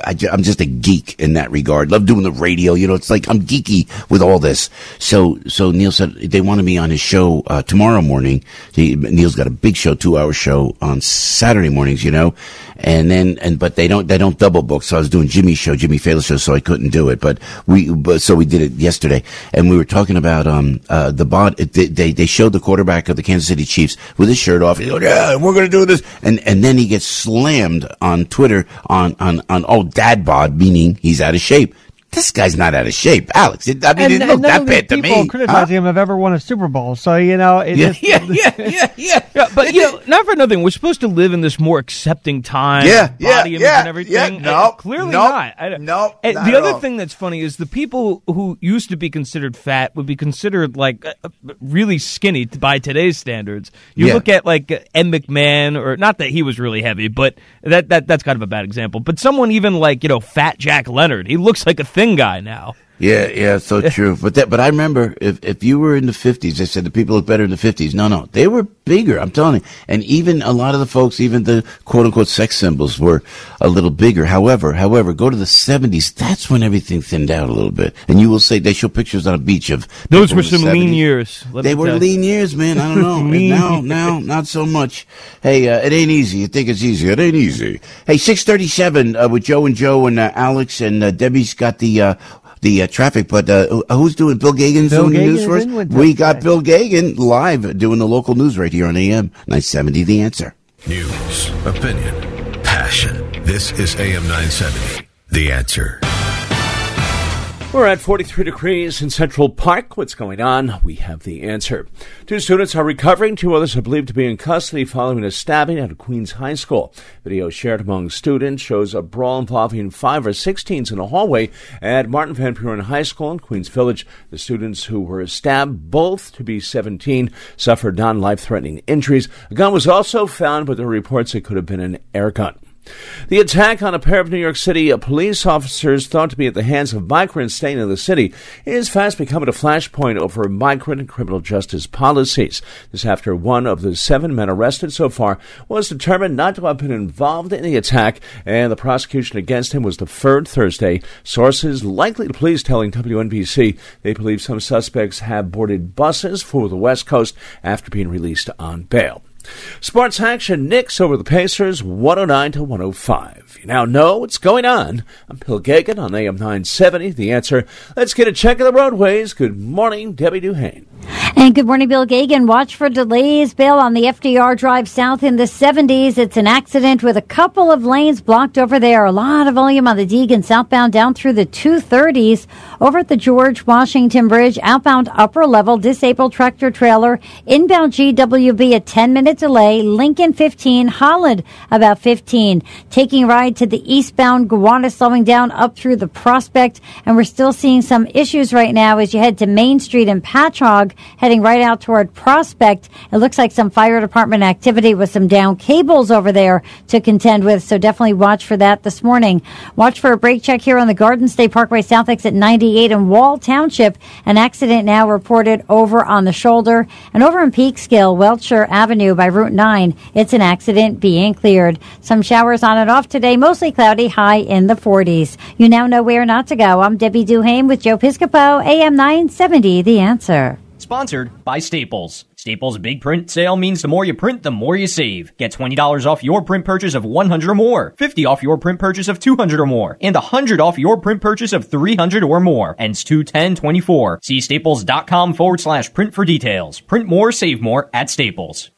I, am just a geek in that regard. Love doing the radio. You know, it's like I'm geeky with all this. So, so Neil said they wanted me on his show uh, tomorrow morning. He, Neil's got a big show, two hour show on Saturday mornings. You know, and then and but they don't they don't double book. So I was doing Jimmy's show, Jimmy Fallon's show, so I couldn't do it. But we but so we did it yesterday, and we were talking about um uh the bond. They they, showed the quarterback of the Kansas City Chiefs with his shirt off. He goes, yeah, we're to do this, and and then he gets slammed on Twitter on on on oh dad bod, meaning he's out of shape. This guy's not out of shape, Alex. It, I mean, and, it and looked that bad to people me. criticizing him have ever won a Super Bowl. So you know, it Yeah, just, yeah, yeah, yeah, yeah. Yeah, but you know, not for nothing. We're supposed to live in this more accepting time. Yeah, yeah, image yeah, and everything. yeah. And No, clearly no, not. I, no, and not the other all. thing that's funny is the people who used to be considered fat would be considered like uh, uh, really skinny by today's standards. You Yeah. look at like uh, Ed McMahon, or not that he was really heavy, but that that that's kind of a bad example. But someone even like you know Fat Jack Leonard, he looks like a thin guy now. Yeah, yeah, so true. But that, but I remember if if you were in the fifties, they said the people look better in the fifties. No, no, they were bigger. I'm telling you. And even a lot of the folks, even the quote unquote sex symbols, were a little bigger. However, however, go to the seventies. That's when everything thinned out a little bit. And you will say they show pictures on a beach of Those were some lean years. They were lean years, man. I don't know. Now, now, not so much. Hey, uh, it ain't easy. You think it's easy? It ain't easy. Hey, six thirty-seven uh, with Joe and Joe and uh, Alex and uh, Debbie's got the. Uh, the uh, traffic, but uh, who's doing? Bill Gagan's Bill doing the Gagan news is for us. We got today. Bill Gagan live doing the local news right here on AM nine seventy. The answer. News, opinion, passion. This is AM 970. The answer. We're at 43 degrees in Central Park. What's going on? We have the answer. Two students are recovering. Two others are believed to be in custody following a stabbing at a Queens high school. Video shared among students shows a brawl involving five or six teens in a hallway at Martin Van Buren High School in Queens Village. The students who were stabbed, both to be 17, suffered non-life threatening injuries. A gun was also found, but there are reports it could have been an air gun. The attack on a pair of New York City police officers thought to be at the hands of migrants staying in the city is fast becoming a flashpoint over migrant and criminal justice policies. This after one of the seven men arrested so far was determined not to have been involved in the attack, and the prosecution against him was deferred Thursday. Sources likely to police telling WNBC they believe some suspects have boarded buses for the West Coast after being released on bail. Sports action, Knicks over the Pacers, 109 to 105. You now know what's going on. I'm Bill Gagan on AM 970. The answer. Let's get a check of the roadways. Good morning, Debbie Duhane. And good morning, Bill Gagan. Watch for delays, Bill, on the FDR Drive South in the 70s. It's an accident with a couple of lanes blocked over there. A lot of volume on the Deegan southbound down through the 230s. Over at the George Washington Bridge, outbound upper level, disabled tractor trailer. Inbound GWB, a 10 minute delay. Lincoln 15, Holland about 15. Taking ride to the eastbound Gowanus, slowing down up through the prospect. And we're still seeing some issues right now as you head to Main Street and Patchogue heading right out toward Prospect. It looks like some fire department activity with some down cables over there to contend with. So definitely watch for that this morning. Watch for a brake check here on the Garden State Parkway South exit 98 in Wall Township. An accident now reported over on the shoulder and over in Peekskill, Welcher Avenue by Route 9. It's an accident being cleared. Some showers on and off today, mostly cloudy, high in the 40s. You now know where not to go. I'm Debbie Duhame with Joe Piscopo, AM 970, The Answer. Sponsored by Staples. Staples Big Print Sale means the more you print, the more you save. Get $20 off your print purchase of 100 or more, 50 off your print purchase of 200 or more, and 100 off your print purchase of 300 or more. Ends 21024. See staples.com forward slash print for details. Print more, save more at Staples.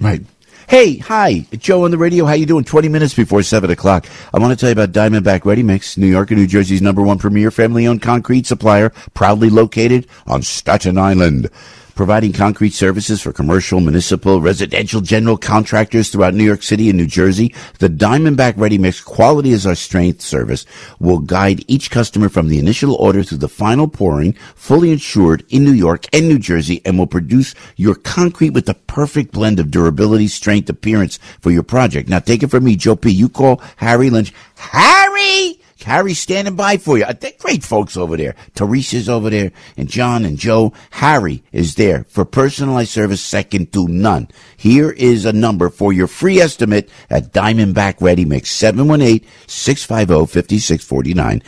Right. Hey, hi, Joe on the radio. How you doing? Twenty minutes before seven o'clock. I want to tell you about Diamondback Ready Mix, New York and New Jersey's number one premier family-owned concrete supplier, proudly located on Staten Island providing concrete services for commercial, municipal, residential, general contractors throughout New York City and New Jersey. The Diamondback Ready Mix quality is our strength service will guide each customer from the initial order through the final pouring, fully insured in New York and New Jersey, and will produce your concrete with the perfect blend of durability, strength, appearance for your project. Now take it from me, Joe P. You call Harry Lynch. Harry! Harry's standing by for you. Uh, they're great folks over there. Teresa's over there, and John and Joe. Harry is there for personalized service second to none. Here is a number for your free estimate at Diamondback Ready Mix 718-650-5649.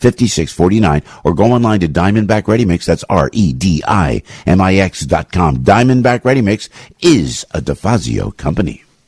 718-650-5649 or go online to Diamondback Ready Mix. That's R-E-D-I-M-I-X dot com. Diamondback Ready Mix is a DeFazio company.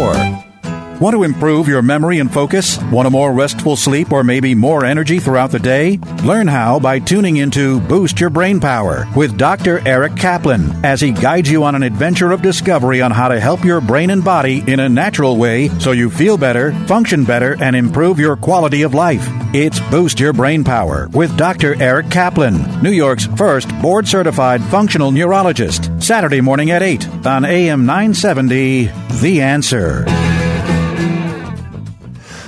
more. Want to improve your memory and focus? Want a more restful sleep or maybe more energy throughout the day? Learn how by tuning into Boost Your Brain Power with Dr. Eric Kaplan as he guides you on an adventure of discovery on how to help your brain and body in a natural way so you feel better, function better, and improve your quality of life. It's Boost Your Brain Power with Dr. Eric Kaplan, New York's first board certified functional neurologist. Saturday morning at 8 on AM 970, The Answer.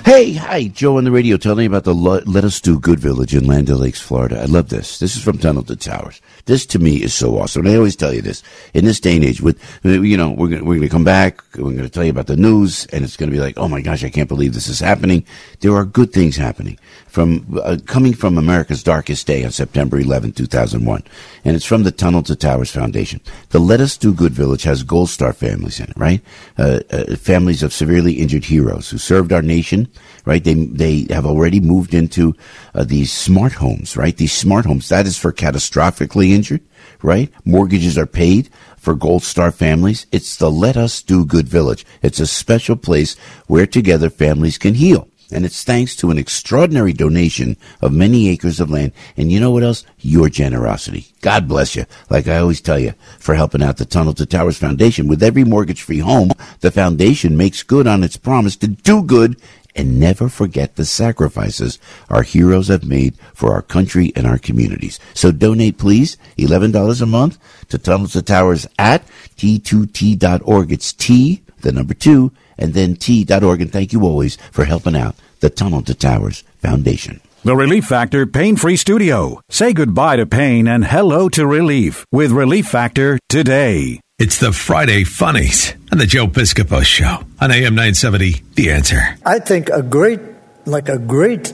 Hey, hi, Joe on the radio telling me about the Let Us Do Good Village in Land Lakes, Florida. I love this. This is from Tunnel to Towers. This to me is so awesome. And I always tell you this in this day and age. With you know, we're gonna, we're going to come back. We're going to tell you about the news, and it's going to be like, oh my gosh, I can't believe this is happening. There are good things happening from uh, coming from America's darkest day on September 11, 2001, and it's from the Tunnel to Towers Foundation. The Let Us Do Good Village has Gold Star families in it, right? Uh, uh, families of severely injured heroes who served our nation right? They they have already moved into uh, these smart homes, right? These smart homes that is for catastrophically injured, right? Mortgages are paid for Gold Star families. It's the Let Us Do Good Village. It's a special place where together families can heal. And it's thanks to an extraordinary donation of many acres of land. And you know what else? Your generosity. God bless you. Like I always tell you, for helping out the Tunnel to Towers Foundation. With every mortgage free home, the foundation makes good on its promise to do good and never forget the sacrifices our heroes have made for our country and our communities. So donate, please, $11 a month to Tunnels to Towers at T2T.org. It's T, the number two, and then T.org. And thank you always for helping out the Tunnel to Towers Foundation. The Relief Factor Pain Free Studio. Say goodbye to pain and hello to relief with Relief Factor today. It's the Friday Funnies on the Joe Piscopo Show on AM 970. The answer. I think a great, like a great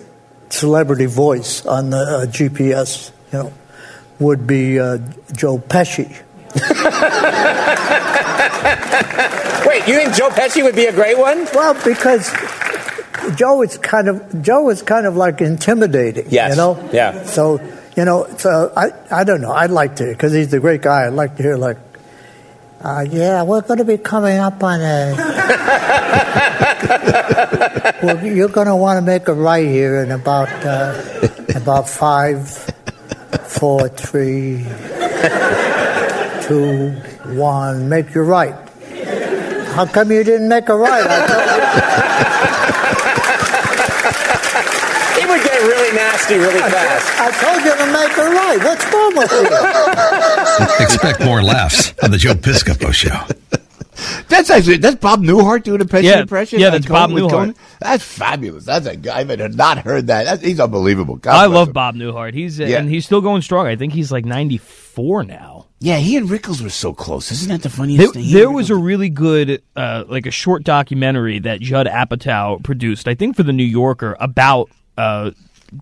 celebrity voice on the uh, GPS, you know, would be uh, Joe Pesci. Wait, you think Joe Pesci would be a great one? Well, because Joe is kind of Joe is kind of like intimidating. Yes. You know. Yeah. So you know, so I I don't know. I'd like to because he's a great guy. I'd like to hear like, uh, yeah, we're going to be coming up on a. well, you're going to want to make a right here in about uh, about five, four, three, two, one. Make your right. How come you didn't make a right? I He would get really nasty really fast. I told you to make a right. What's wrong with you? Expect more laughs on the Joe Piscopo Show. That's actually that's Bob Newhart doing a Pesci Yeah, impression. yeah, that's Conan Bob Newhart. Conan? That's fabulous. That's a guy. I have not heard that. That's, he's unbelievable. God I love him. Bob Newhart. He's uh, Yeah. and he's still going strong. I think he's like 94 now. Yeah, he and Rickles were so close. Isn't that the funniest There, thing? There was a really good, uh, like a short documentary that Judd Apatow produced, I think for the New Yorker, about uh,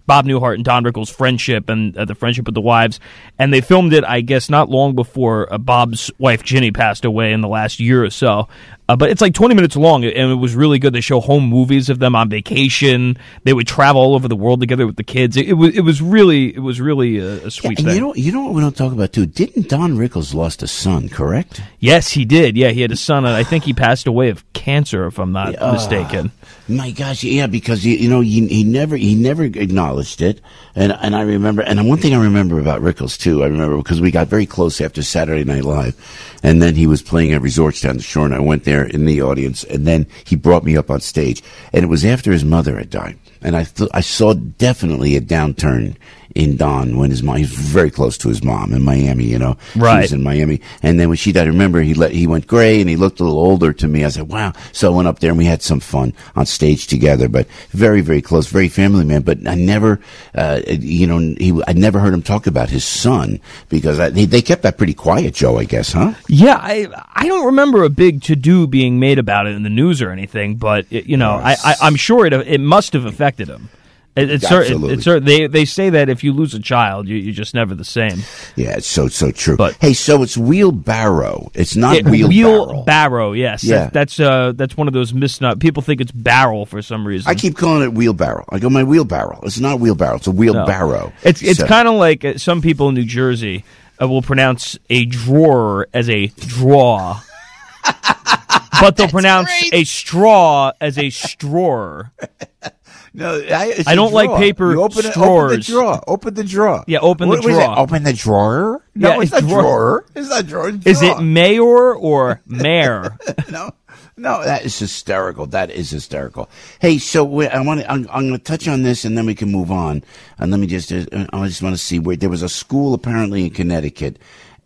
Bob Newhart and Don Rickles' friendship and uh, the friendship with the wives. And they filmed it, I guess, not long before uh, Bob's wife Ginny passed away in the last year or so. Uh, but it's like 20 minutes long, and it was really good. They show home movies of them on vacation. They would travel all over the world together with the kids. It, it was it was really it was really a, a sweet And thing. you know, you know what we don't talk about too. Didn't Don Rickles lost a son? Correct. Yes, he did. Yeah, he had a son. and I think he passed away of cancer, if I'm not mistaken. My gosh, yeah, because you know he, he never he never acknowledged it, and and I remember, and one thing I remember about Rickles too, I remember because we got very close after Saturday Night Live, and then he was playing at resorts down the shore, and I went there in the audience, and then he brought me up on stage, and it was after his mother had died, and I th- I saw definitely a downturn in Don when his mom He's very close to his mom in Miami, you know, She Right. was in Miami, and then when she died, I remember he let he went gray and he looked a little older to me. I said, "Wow!" So I went up there and we had some fun on stage together. But very, very close, very family man. But I never, uh, you know, he I never heard him talk about his son because I, they, they kept that pretty quiet, Joe. I guess, huh? Yeah, I I don't remember a big to do being made about it in the news or anything, but it, you know, I, I I'm sure it it must have affected him. It, it's cer- it, Absolutely. it's they they say that if you lose a child, you, you're just never the same. Yeah, it's so so true. But hey, so it's wheelbarrow. It's not Yeah, wheelbarrow. wheelbarrow, yes. Yeah. That- that's uh that's one of those misnot. People think it's barrel for some reason. I keep calling it wheelbarrow. I go my wheelbarrow. It's not wheelbarrow. It's a No. wheelbarrow. It's it's So- kind of like uh, some people in New Jersey uh, will pronounce a drawer as a draw, but they'll pronounce a straw as a strawer. No, I, I don't like drawer. paper You open, it, open the drawer. Open the drawer. Yeah, open What- the what is it? drawer. Open the drawer. No, Yeah, it's, it's not drawer. drawer. It's not drawer. It's Is it mayor or mayor? no, no, that is hysterical. That is hysterical. Hey, so I want to. I'm, I'm going to touch on this, and then we can move on. And let me just. Uh, I just want to see where there was a school apparently in Connecticut,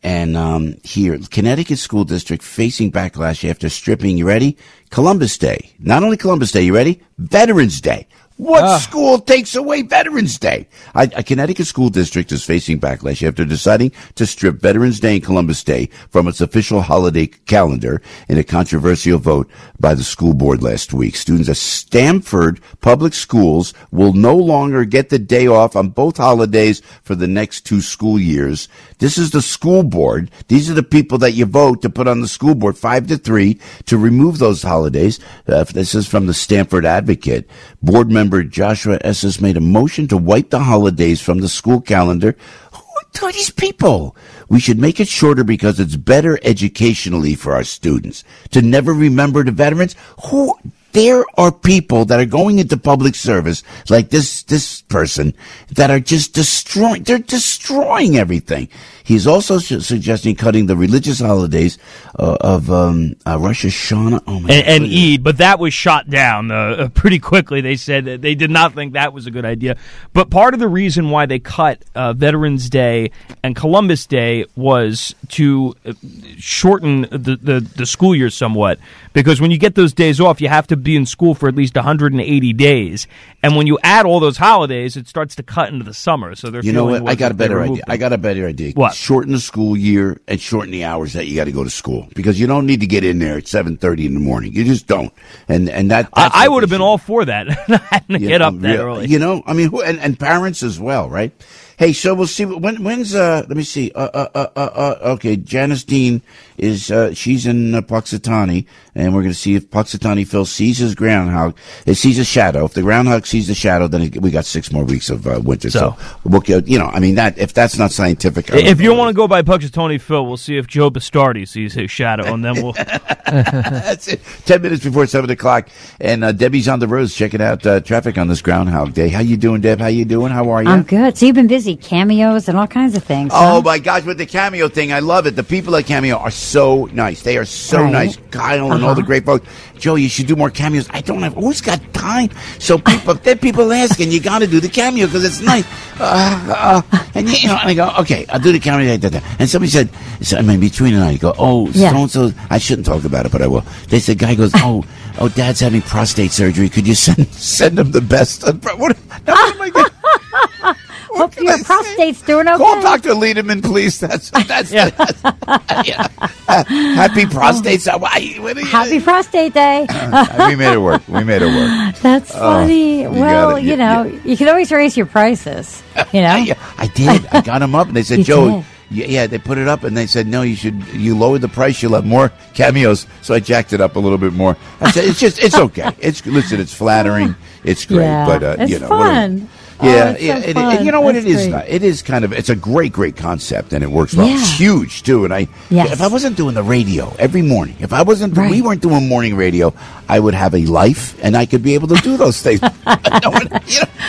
and um, here Connecticut school district facing backlash after stripping. You ready? Columbus Day. Not only Columbus Day. You ready? Veterans Day. What Ah. school takes away Veterans Day? I, a Connecticut school district is facing backlash after deciding to strip Veterans Day and Columbus Day from its official holiday calendar in a controversial vote by the school board last week. Students at Stamford Public Schools will no longer get the day off on both holidays for the next two school years. This is the school board. These are the people that you vote to put on the school board, five to three, to remove those holidays. Uh, this is from the Stamford Advocate. Board member Joshua Esses made a motion to wipe the holidays from the school calendar. Who are these people? We should make it shorter because it's better educationally for our students to never remember the veterans. Who there are people that are going into public service like this this person that are just destroying they're destroying everything He's also su- suggesting cutting the religious holidays uh, of um, uh, Rosh Hashanah. Oh my and, and Eid, but that was shot down uh, uh, pretty quickly. They said that they did not think that was a good idea. But part of the reason why they cut uh, Veterans Day and Columbus Day was to uh, shorten the, the, the school year somewhat. Because when you get those days off, you have to be in school for at least 180 days. And when you add all those holidays, it starts to cut into the summer. So they're You know what? I got a better idea. them. I got a better idea. What? Shorten the school year and shorten the hours that you got to go to school because you don't need to get in there at seven thirty in the morning. You just don't. And and that that's I, I would have been all for that. Having to get up that real- early. You know, I mean, who, and, and parents as well, right? Hey, so we'll see. When, when's uh? Let me see. Uh, uh, uh, uh, uh okay, Janice Dean is uh, she's in uh, Punxsutawney, and we're going to see if Punxsutawney Phil sees his groundhog. It sees a shadow. If the groundhog sees the shadow, then it, we got six more weeks of uh, winter. So, So- we'll get, you know, I mean that if that's not scientific, I If you want to go by Tony Phil, we'll see if Joe Bastardi sees his shadow, and then we'll. That's it. Ten minutes before seven o'clock, and uh, Debbie's on the roads checking out uh, traffic on this Groundhog Day. How you doing, Deb? How you doing? How are you? I'm good. So you've been busy cameos and all kinds of things. Oh my gosh, with the cameo thing, I love it. The people at Cameo are so nice. They are so Right. nice. Kyle and all the Uh-huh. great folks. Joe, you should do more cameos. I don't have always got time. So people, then people asking, you got to do the cameo because it's nice. Uh, uh, and you know, and I go, okay, I'll do the cameo. da, da, da. And somebody said, so, I mean, between and I go, oh, Yeah. so and so. I shouldn't talk about it, but I will. They said, guy goes, oh, oh, dad's having prostate surgery. Could you send send him the best? What, now what am I gonna- Hope your prostate's doing okay. Call Dr. Liederman, please. That's that's, that's yeah. Uh, happy prostate. So, why- what are you- Happy Prostate Day. we made it work. We made it work. That's Oh, funny. you well, gotta- you you- know, you can always raise your prices. You know, Yeah, I did. I got them up, and they said, Joe. did. Yeah, yeah, they put it up, and they said, no, you should. You lower the price, you'll have more cameos. So I jacked it up a little bit more. I said, it's just, it's okay. It's listen, it's flattering. It's great, Yeah, but uh, it's you know, fun. Oh, Yeah, it's so yeah, and, fun. and you know what? That's It is. great. It is kind of. It's a great, great concept, and it works well. Yeah. It's huge too. And I, Yes. if I wasn't doing the radio every morning, if I wasn't, we weren't doing morning radio, I would have a life, and I could be able to do those things. No you know,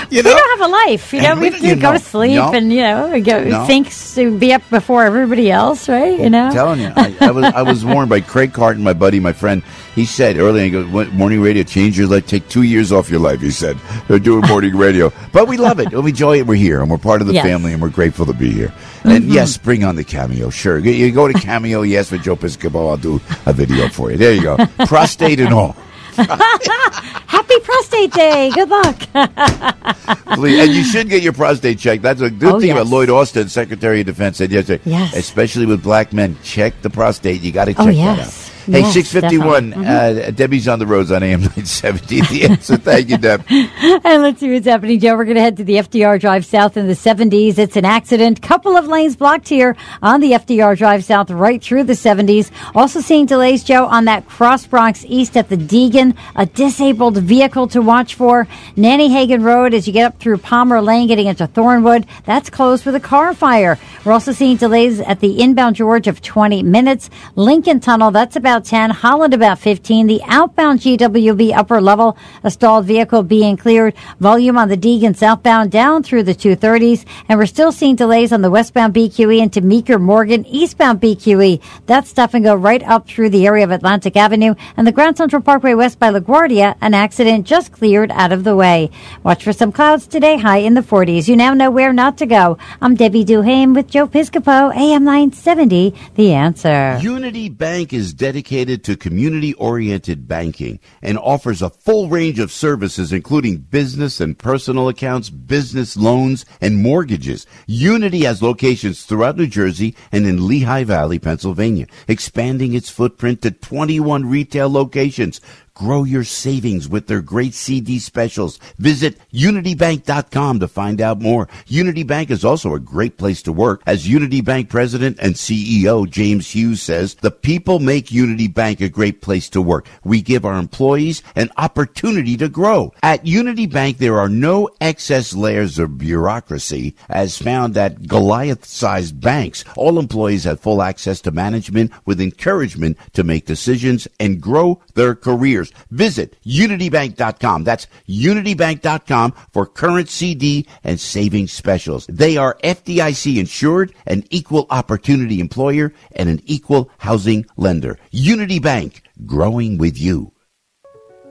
you we know? don't have a life. You know, we we have don't- to you go know, to sleep no. and you know go No. think to be up before everybody else, right? You know, I'm telling you, I, I was I was warned by Craig Carton, my buddy, my friend. He said earlier, he goes, "Morning radio change your life. Take two years off your life." He said, "They're doing morning radio, but we love it. We enjoy it. We're here, and we're part of the Yes. family, and we're grateful to be here. And Mhm. yes, bring on the cameo. Sure, you- go to cameo. Yes, for Joe Piscopo, I'll do a video for you. There you go, prostate and all. Happy Prostate Day. Good luck. And you should get your prostate checked. That's a good Oh, thing yes. about Lloyd Austin, Secretary of Defense, said yesterday. Yes. Especially with black men, check the prostate. You got to check Oh, that out. Hey, Yes, six fifty one. definitely. Uh, Debbie's on the roads on AM nine seventy. The answer. Thank you, Deb. and let's see what's happening, Joe. We're going to head to the FDR Drive South in the 70s. It's an accident. Couple of lanes blocked here on the FDR Drive South right through the 70s. Also seeing delays, Joe, on that Cross Bronx East at the Deegan. A disabled vehicle to watch for. Nanny Hagen Road as you get up through Palmer Lane getting into Thornwood. That's closed with a car fire. We're also seeing delays at the inbound George of 20 minutes. Lincoln Tunnel, that's about 10. Holland about 15. The outbound GWB upper level, a stalled vehicle being cleared. Volume on the Deegan southbound down through the 230s. And we're still seeing delays on the westbound BQE into Meeker Morgan, eastbound BQE. That stuff and go right up through the area of Atlantic Avenue and the Grand Central Parkway west by LaGuardia. An accident just cleared out of the way. Watch for some clouds today, high in the 40s. You now know where not to go. I'm Debbie Duhame with Joe Piscopo, AM 970, The Answer. Unity Bank is dedicated to community oriented banking and offers a full range of services, including business and personal accounts, business loans, and mortgages. Unity has locations throughout New Jersey and in Lehigh Valley, Pennsylvania, expanding its footprint to 21 retail locations. Grow your savings with their great CD specials. Visit unitybank.com to find out more. Unity Bank is also a great place to work. As Unity Bank president and CEO James Hughes says, the people make Unity Bank a great place to work. We give our employees an opportunity to grow. At Unity Bank, there are no excess layers of bureaucracy as found at Goliath-sized banks. All employees have full access to management with encouragement to make decisions and grow their careers. Years. Visit unitybank.com. That's unitybank.com for current CD and savings specials. They are FDIC insured, an equal opportunity employer, and an equal housing lender. Unity Bank, growing with you.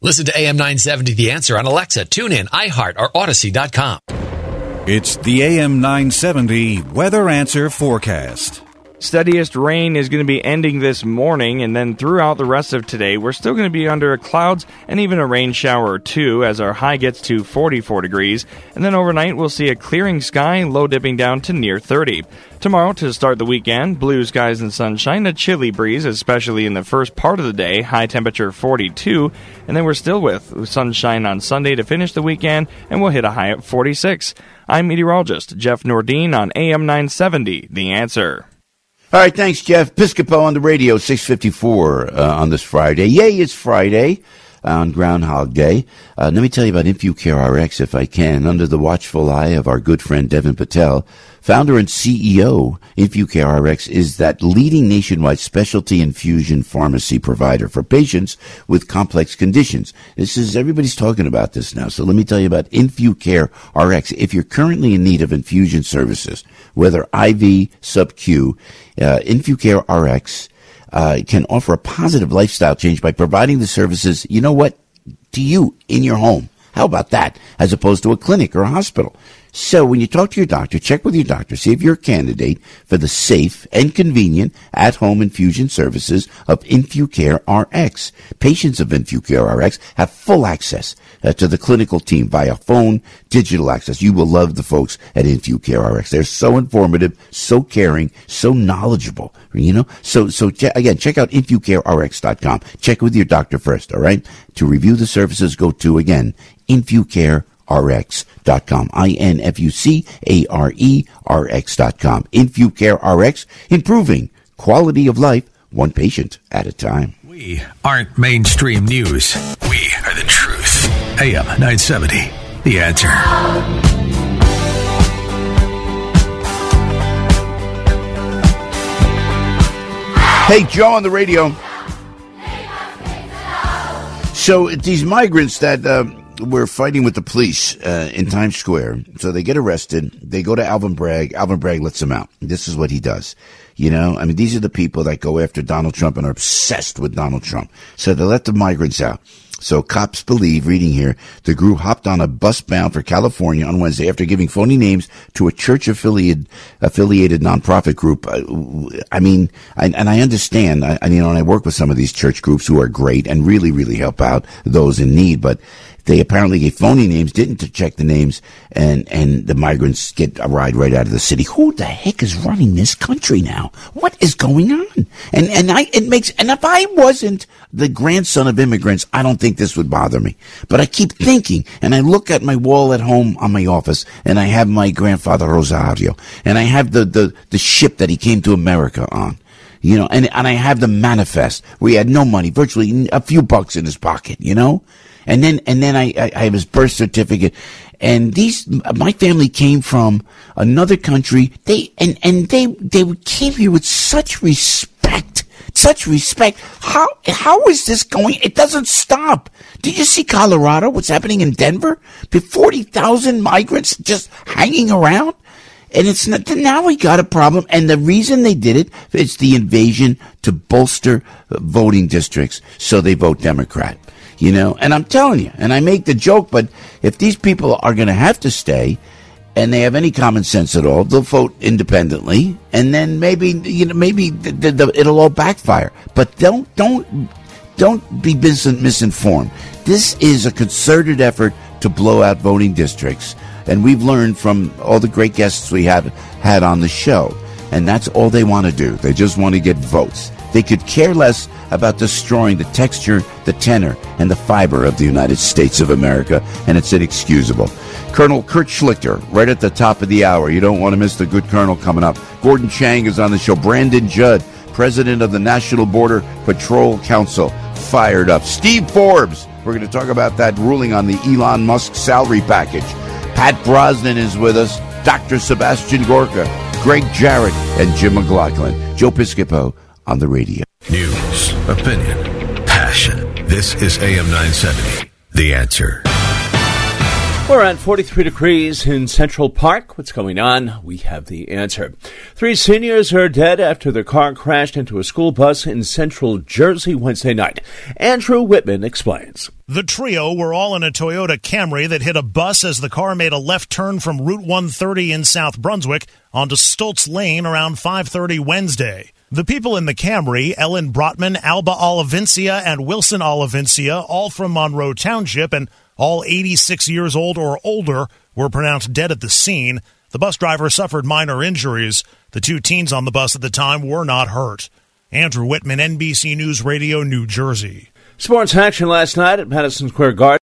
Listen to AM 970 The Answer on Alexa, TuneIn, iHeart, or Audacy.com. It's the AM 970 Weather Answer Forecast. Steadiest rain is going to be ending this morning, and then throughout the rest of today, we're still going to be under clouds and even a rain shower or two as our high gets to 44 degrees. And then overnight, we'll see a clearing sky, low dipping down to near 30. Tomorrow, to start the weekend, blue skies and sunshine, a chilly breeze, especially in the first part of the day, high temperature 42. And then we're still with sunshine on Sunday to finish the weekend, and we'll hit a high at 46. I'm meteorologist Jeff Nordine on AM 970, The Answer. All right, thanks, Jeff. Piscopo on the radio, 654 uh, on this Friday. Yay, it's Friday on Groundhog Day. Uh, let me tell you about InfuCare RX, if I can. Under the watchful eye of our good friend Devin Patel, founder and CEO, InfuCare RX is that leading nationwide specialty infusion pharmacy provider for patients with complex conditions. This is, everybody's talking about this now. So let me tell you about InfuCare RX. If you're currently in need of infusion services, whether IV, sub-Q, uh, InfuCare RX uh, can offer a positive lifestyle change by providing the services, you know what, to you in your home. How about that? As opposed to a clinic or a hospital. So when you talk to your doctor, check with your doctor, see if you're a candidate for the safe and convenient at-home infusion services of InfuCare RX. Patients of InfuCare RX have full access uh, to the clinical team via phone, digital access. You will love the folks at InfuCare RX. They're so informative, so caring, so knowledgeable. You know, so so ch- again, check out InfuCareRx.com. Check with your doctor first. All right. To review the services, go to again InfuCareRx.com. I N F U C A R E R X.com. InfuCare RX, improving quality of life one patient at a time. We aren't mainstream news. We are the truth. AM 970, The Answer. Hey, Joe on the radio. So these migrants that uh, were fighting with the police uh, in Times Square, so they get arrested. They go to Alvin Bragg. Alvin Bragg lets them out. This is what he does. You know, I mean, these are the people that go after Donald Trump and are obsessed with Donald Trump. So they let the migrants out. So cops believe, reading here, the group hopped on a bus bound for California on Wednesday after giving phony names to a church affiliated affiliated nonprofit group. I, I mean, I, and I understand. I, you know, and I work with some of these church groups who are great and really, really help out those in need. But they apparently gave phony names, didn't check the names, and, and the migrants get a ride right out of the city. Who the heck is running this country now? What is going on? And, and I, it makes, and if I wasn't the grandson of immigrants, I don't think this would bother me. But I keep thinking, and I look at my wall at home on my office, and I have my grandfather Rosario, and I have the, the, the ship that he came to America on you know, and, and I have the manifest where he had no money, virtually a few bucks in his pocket, you know? And then, and then I, I, I have his birth certificate. And these, my family came from another country. They, and, and they, they came here with such respect such respect. How how is this going? It doesn't stop. Did you see Colorado? What's happening in Denver? Forty thousand migrants just hanging around, and it's not. Now we got a problem, and the reason they did it is the invasion to bolster voting districts, so they vote Democrat. You know, and I'm telling you, and I make the joke, but if these people are going to have to stay, and they have any common sense at all, they'll vote independently, and then maybe you know maybe the, the, the, it'll all backfire. But don't don't don't be mis- misinformed. This is a concerted effort to blow out voting districts, and we've learned from all the great guests we have had on the show, and that's all they want to do. They just want to get votes. They could care less about destroying the texture, the tenor, and the fiber of the United States of America, and it's inexcusable. Colonel Kurt Schlichter, right at the top of the hour. You don't want to miss the good colonel coming up. Gordon Chang is on the show. Brandon Judd, president of the National Border Patrol Council, fired up. Steve Forbes, we're going to talk about that ruling on the Elon Musk salary package. Pat Brosnan is with us. Dr. Sebastian Gorka, Gregg Jarrett, and Jim McLaughlin. Joe Piscopo on the radio. News, opinion, passion. This is AM 970. The answer. We're at 43 degrees in Central Park. What's going on? We have the answer. Three seniors are dead after their car crashed into a school bus in central Jersey Wednesday night. Andrew Whitman explains. The trio were all in a Toyota Camry that hit a bus as the car made a left turn from Route 130 in South Brunswick onto Stoltz Lane around 5:30 Wednesday. The people in the Camry, Ellen Brotman, Alba Olivencia, and Wilson Olivencia, all from Monroe Township and all 86 years old or older, were pronounced dead at the scene. The bus driver suffered minor injuries. The two teens on the bus at the time were not hurt. Andrew Whitman, NBC News Radio, New Jersey. Sports action last night at Madison Square Garden.